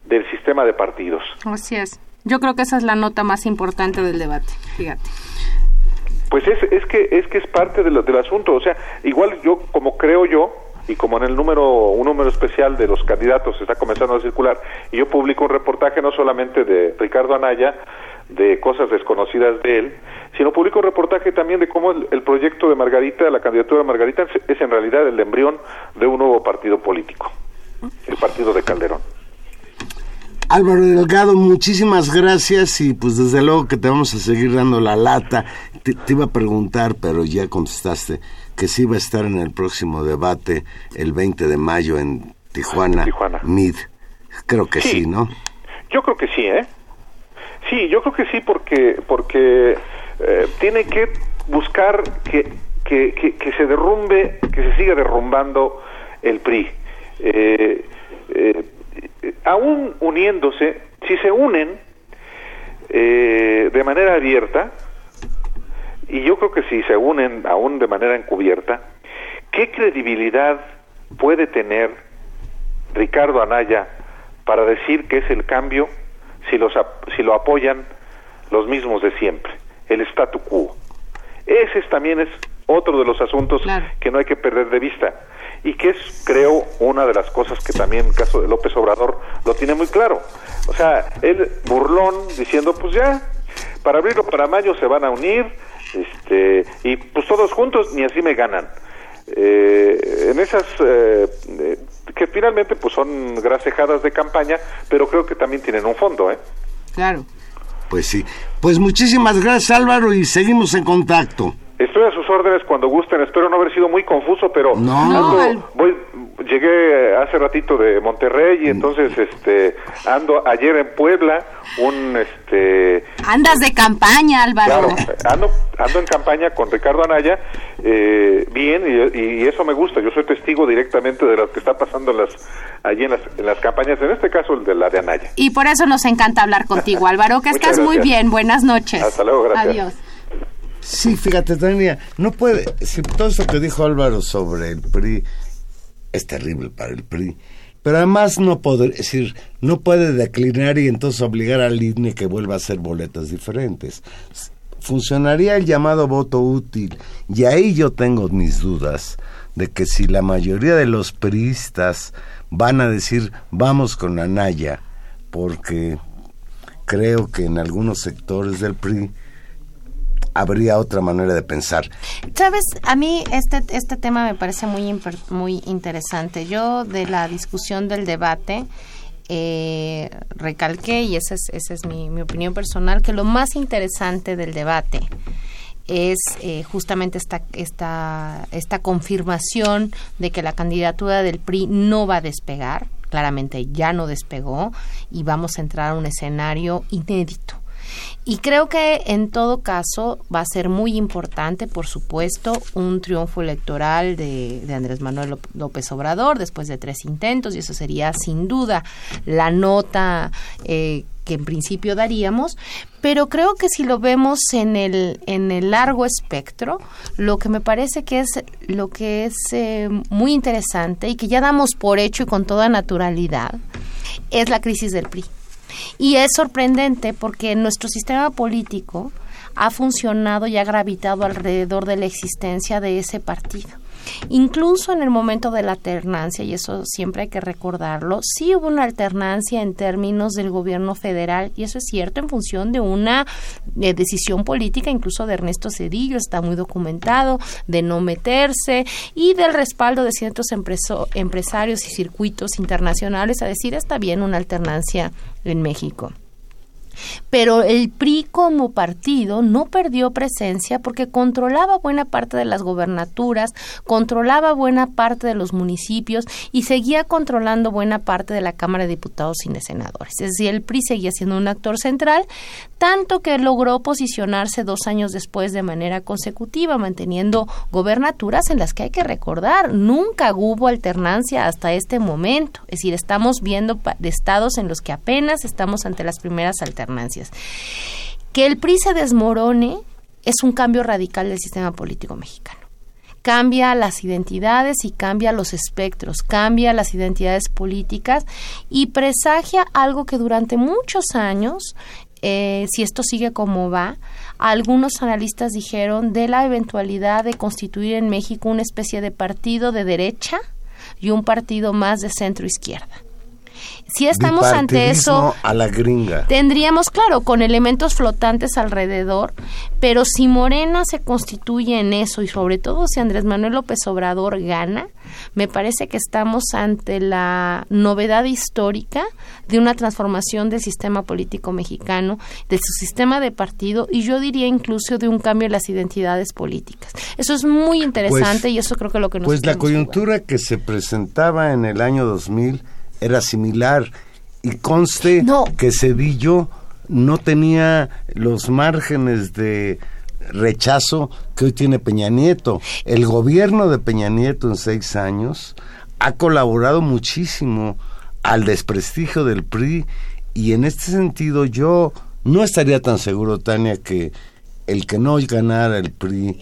del sistema de partidos. Así es. Yo creo que esa es la nota más importante del debate, fíjate. Pues es, es que es que es parte del asunto, o sea, igual yo como creo yo, y como en el número, un número especial de los candidatos está comenzando a circular, y yo publico un reportaje no solamente de Ricardo Anaya, de cosas desconocidas de él, sino publico un reportaje también de cómo el, proyecto de Margarita, la candidatura de Margarita, es en realidad el embrión de un nuevo partido político, el partido de Calderón. Álvaro Delgado, muchísimas gracias y pues desde luego que te vamos a seguir dando la lata. Te, iba a preguntar, pero ya contestaste, que si iba a estar en el próximo debate el 20 de mayo en Tijuana, Tijuana. Mid. Creo que sí. ¿no? Yo creo que sí, ¿eh? Sí, yo creo que sí porque, porque eh, tiene que buscar que, que, que, se derrumbe, que se siga derrumbando el PRI. Eh, eh, aún uniéndose, si se unen de manera abierta, y yo creo que si se unen aún de manera encubierta, ¿qué credibilidad puede tener Ricardo Anaya para decir que es el cambio si, los, si lo apoyan los mismos de siempre, el statu quo? Ese también es otro de los asuntos que no hay que perder de vista y que es, creo, una de las cosas que también el caso de López Obrador lo tiene muy claro. O sea, él burlón diciendo, pues ya, para abril o para mayo se van a unir, este y pues todos juntos ni así me ganan. Eh, en esas eh, eh, que finalmente pues son grasejadas de campaña pero creo que también tienen un fondo eh claro. Pues sí. Pues muchísimas gracias Álvaro y seguimos en contacto Estoy a sus órdenes cuando gusten. Espero no haber sido muy confuso, pero no. voy, llegué hace ratito de Monterrey y entonces este ando ayer en Puebla un este andas de campaña Álvaro. Claro, ando ando en campaña con Ricardo Anaya eh, bien y, eso me gusta. Yo soy testigo directamente de lo que está pasando en las allí en las, en las campañas en este caso el de la de Anaya. Y por eso nos encanta hablar contigo Álvaro. Que estás muy bien. Buenas noches. Hasta luego gracias. Adiós Sí, fíjate, Tania, no puede, si todo eso que dijo Álvaro sobre el PRI es terrible para el PRI, pero además no puede, decir, no puede declinar y entonces obligar al INE que vuelva a hacer boletas diferentes. funcionaría el llamado voto útil. Y ahí yo tengo mis dudas de que si la mayoría de los priistas van a decir vamos con Anaya, porque creo que en algunos sectores del PRI habría otra manera de pensar. Sabes, a mí este este tema me parece muy muy interesante. Yo de la discusión del debate eh, recalqué y esa es esa es mi, mi opinión personal que lo más interesante del debate es eh, justamente esta, esta, esta confirmación de que la candidatura del PRI no va a despegar, claramente ya no despegó y vamos a entrar a un escenario inédito. Y creo que en todo caso va a ser muy importante, por supuesto, un triunfo electoral de, de, Andrés Manuel López Obrador después de tres intentos y eso sería sin duda la nota eh, que en principio daríamos, pero creo que si lo vemos en el en el largo espectro, lo que me parece que es lo que es eh, muy interesante y que ya damos por hecho y con toda naturalidad es la crisis del PRI. Y es sorprendente porque nuestro sistema político ha funcionado y ha gravitado alrededor de la existencia de ese partido. Incluso en el momento de la alternancia, y eso siempre hay que recordarlo, sí hubo una alternancia en términos del gobierno federal, y eso es cierto en función de una eh, decisión política, incluso de Ernesto Cedillo, está muy documentado, de no meterse, y del respaldo de ciertos empresarios y circuitos internacionales a decir está bien una alternancia en México. Pero el PRI como partido no perdió presencia porque controlaba buena parte de las gobernaturas, controlaba buena parte de los municipios y seguía controlando buena parte de la Cámara de Diputados y de Senadores. Es decir, el PRI seguía siendo un actor central, tanto que logró posicionarse dos años después de manera consecutiva, manteniendo gobernaturas en las que hay que recordar, nunca hubo alternancia hasta este momento. Es decir, estamos viendo estados en los que apenas estamos ante las primeras alternancias que el PRI se desmorone es un cambio radical del sistema político mexicano. Cambia las identidades y cambia los espectros, cambia las identidades políticas y presagia algo que durante muchos años eh, si esto sigue como va, algunos analistas dijeron de la eventualidad de constituir en México una especie de partido de derecha y un partido más de centro izquierda si estamos ante eso, a la gringa. tendríamos, claro, con elementos flotantes alrededor, pero si Morena se constituye en eso y sobre todo si Andrés Manuel López Obrador gana, me parece que estamos ante la novedad histórica de una transformación del sistema político mexicano, de su sistema de partido y yo diría incluso de un cambio en las identidades políticas. Eso es muy interesante Pues- y eso creo que es lo que nos Pues la coyuntura que se presentaba en el año 2000 era similar y conste No. que Cedillo no tenía los márgenes de rechazo que hoy tiene Peña Nieto. El gobierno de Peña Nieto en seis años ha colaborado muchísimo al desprestigio del PRI y en este sentido yo no estaría tan seguro, Tania, que el que no ganara el PRI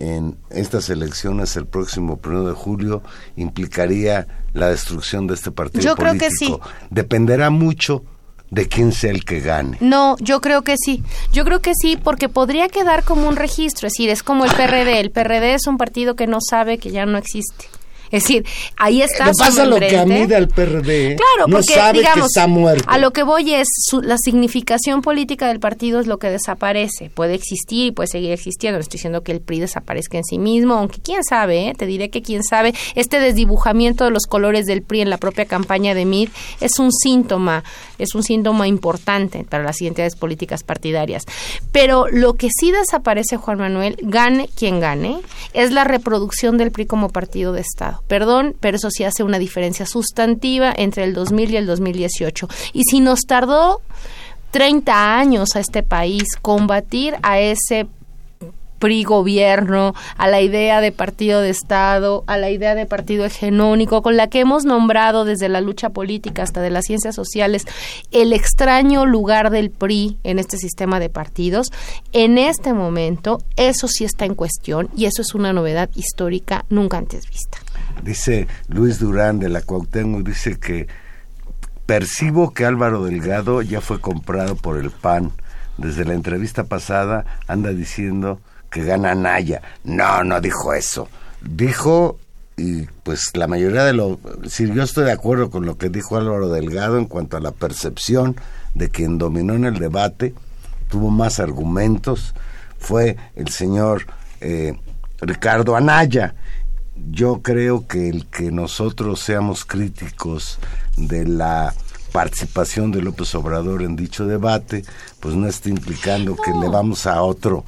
en estas elecciones el próximo primero de julio implicaría la destrucción de este partido Yo creo que político. Dependerá mucho de quién sea el que gane. No, yo creo que sí. Yo creo que sí, porque podría quedar como un registro. Es decir, es como el PRD. El PRD es un partido que no sabe que ya no existe. Es decir, ahí está Le su pasa lo que a mí del PRD. Claro, no porque sabe digamos, que está muerto. a lo que voy es su- la significación política del partido es lo que desaparece. Puede existir y puede seguir existiendo. No estoy diciendo que el PRI desaparezca en sí mismo, aunque quién sabe, ¿eh? te diré que quién sabe. Este desdibujamiento de los colores del PRI en la propia campaña de MID es un síntoma, es un síntoma importante para las identidades políticas partidarias. Pero lo que sí desaparece, Juan Manuel, gane quien gane, es la reproducción del PRI como partido de Estado. Perdón, pero eso sí hace una diferencia sustantiva entre el 2000 y el 2018. Y si nos tardó 30 años a este país combatir a ese PRI gobierno, a la idea de partido de Estado, a la idea de partido hegemónico, con la que hemos nombrado desde la lucha política hasta de las ciencias sociales el extraño lugar del PRI en este sistema de partidos. En este momento, eso sí está en cuestión y eso es una novedad histórica nunca antes vista. Dice Luis Durán de la Cuauhtémoc, dice que percibo que Álvaro Delgado ya fue comprado por el PAN desde la entrevista pasada, anda diciendo que gana Naya. No, no dijo eso. Dijo, y pues la mayoría de lo... Si yo estoy de acuerdo con lo que dijo Álvaro Delgado en cuanto a la percepción de quien dominó en el debate, tuvo más argumentos, fue el señor eh, Ricardo Anaya. Yo creo que el que nosotros seamos críticos de la participación de López Obrador en dicho debate, pues no está implicando que le vamos a otro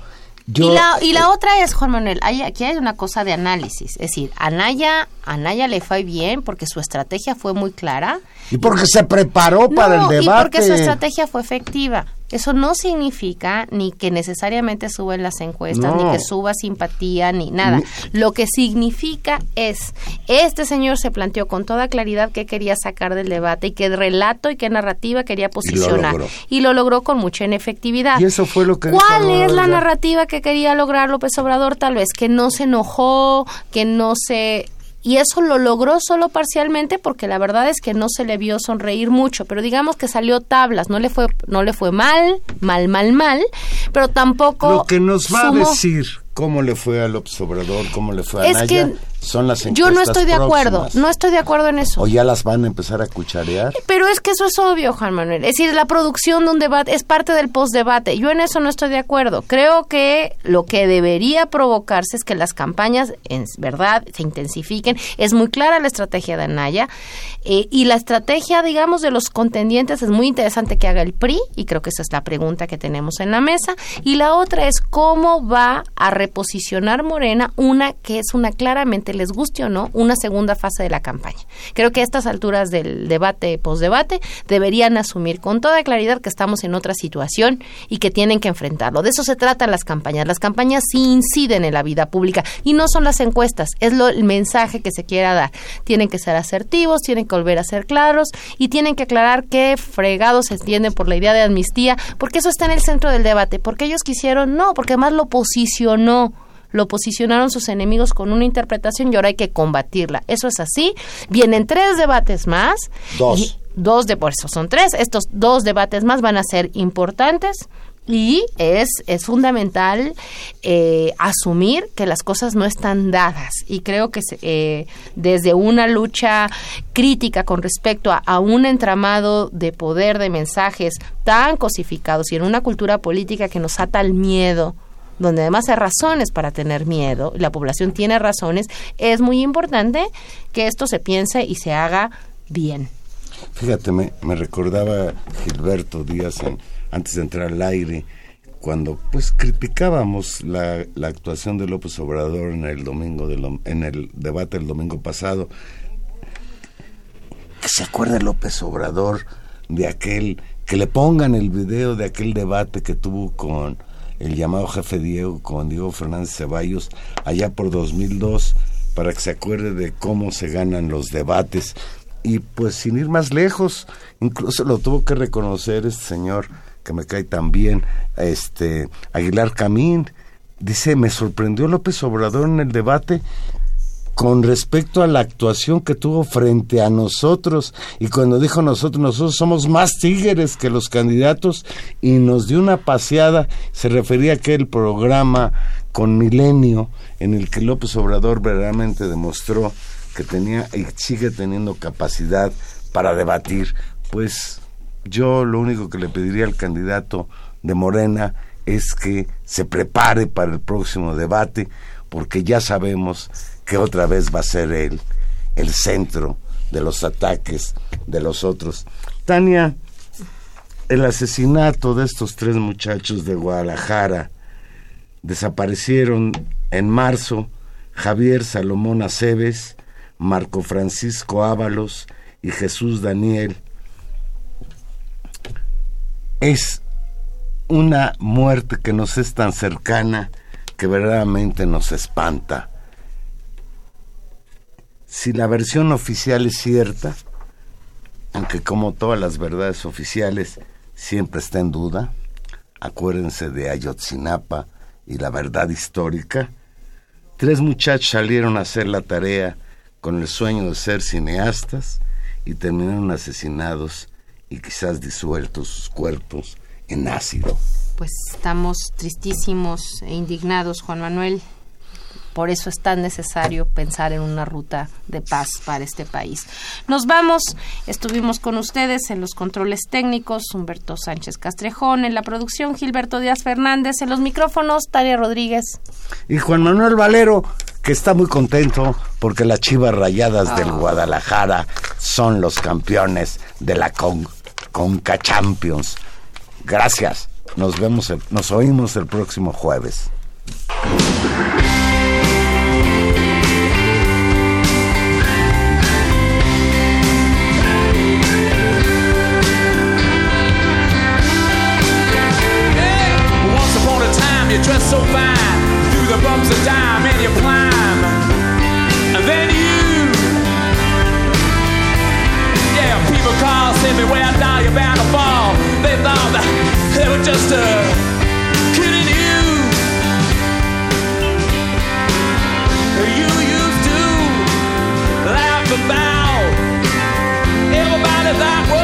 y, la, y la otra es, Juan Manuel, hay, aquí hay una cosa de análisis. Es decir, a Naya, a Naya le fue bien porque su estrategia fue muy clara. Y porque se preparó para el debate. Y porque su estrategia fue efectiva. Eso no significa ni que necesariamente suben las encuestas, ni que suba simpatía, ni nada. Lo que significa es, este señor se planteó con toda claridad qué quería sacar del debate y qué relato y qué narrativa quería posicionar. Y lo logró, con mucha efectividad. Y eso fue lo que... ¿Cuál es la narrativa que quería lograr López Obrador? Tal vez que no se enojó, que no se y eso lo logró solo parcialmente porque la verdad es que no se le vio sonreír mucho, pero digamos que salió tablas, no le fue no le fue mal, mal mal mal, pero tampoco Lo que nos va a decir cómo le fue al Obrador, cómo le fue a es que son las Yo no estoy de acuerdo, no estoy de acuerdo en eso. ¿O ya las van a empezar a cucharear? Pero es que eso es obvio, Juan Manuel. Es decir, la producción de un debate es parte del postdebate. Yo en eso no estoy de acuerdo. Creo que lo que debería provocarse es que las campañas, en verdad, se intensifiquen. Es muy clara la estrategia de Anaya. Eh, y la estrategia, digamos, de los contendientes es muy interesante que haga el PRI, y creo que esa es la pregunta que tenemos en la mesa. Y la otra es cómo va a reposicionar Morena una que es una claramente les guste o no, una segunda fase de la campaña. Creo que a estas alturas del debate, postdebate, deberían asumir con toda claridad que estamos en otra situación y que tienen que enfrentarlo. De eso se tratan las campañas. Las campañas sí inciden en la vida pública y no son las encuestas, es lo, el mensaje que se quiera dar. Tienen que ser asertivos, tienen que volver a ser claros y tienen que aclarar qué fregados se entienden por la idea de amnistía, porque eso está en el centro del debate, porque ellos quisieron, no, porque además lo posicionó lo posicionaron sus enemigos con una interpretación y ahora hay que combatirla. Eso es así. Vienen tres debates más. Dos. dos de por eso son tres. Estos dos debates más van a ser importantes. Y es, es fundamental eh, asumir que las cosas no están dadas. Y creo que eh, desde una lucha crítica con respecto a, a, un entramado de poder, de mensajes tan cosificados y en una cultura política que nos ata al miedo, donde además hay razones para tener miedo, la población tiene razones, es muy importante que esto se piense y se haga bien. Fíjate, me, recordaba Gilberto Díaz antes de entrar al aire, cuando pues criticábamos la, la, actuación de López Obrador en el domingo en el debate del domingo pasado que se acuerde López Obrador de aquel que le pongan el video de aquel debate que tuvo con el llamado jefe Diego con Diego Fernández Ceballos allá por 2002 para que se acuerde de cómo se ganan los debates. Y pues sin ir más lejos incluso lo tuvo que reconocer este señor que me cae tan bien este Aguilar Camín. Dice me sorprendió López Obrador en el debate con respecto a la actuación que tuvo frente a nosotros y cuando dijo nosotros, nosotros somos más tigres que los candidatos y nos dio una paseada, se refería a aquel programa con Milenio en el que López Obrador verdaderamente demostró que tenía y sigue teniendo capacidad para debatir. Pues yo lo único que le pediría al candidato de Morena es que se prepare para el próximo debate porque ya sabemos que otra vez va a ser él el centro de los ataques de los otros. Tania, el asesinato de estos tres muchachos de Guadalajara desaparecieron en marzo Javier Salomón Aceves, Marco Francisco Ábalos y Jesús Daniel. Es una muerte que nos es tan cercana que verdaderamente nos espanta si la versión oficial es cierta, aunque como todas las verdades oficiales siempre está en duda, acuérdense de Ayotzinapa y la verdad histórica, tres muchachos salieron a hacer la tarea con el sueño de ser cineastas y terminaron asesinados y quizás disueltos sus cuerpos en ácido. pues estamos tristísimos e indignados, Juan Manuel. Por eso es tan necesario pensar en una ruta de paz para este país. Nos vamos, estuvimos con ustedes en los controles técnicos, Humberto Sánchez Castrejón, en la producción Gilberto Díaz Fernández, en los micrófonos Tania Rodríguez. Y Juan Manuel Valero, que está muy contento porque las Chivas Rayadas del Ah. Guadalajara son los campeones de la Con- Conca Champions. Gracias. Nos vemos, el- nos oímos el próximo jueves. answer. about everybody that was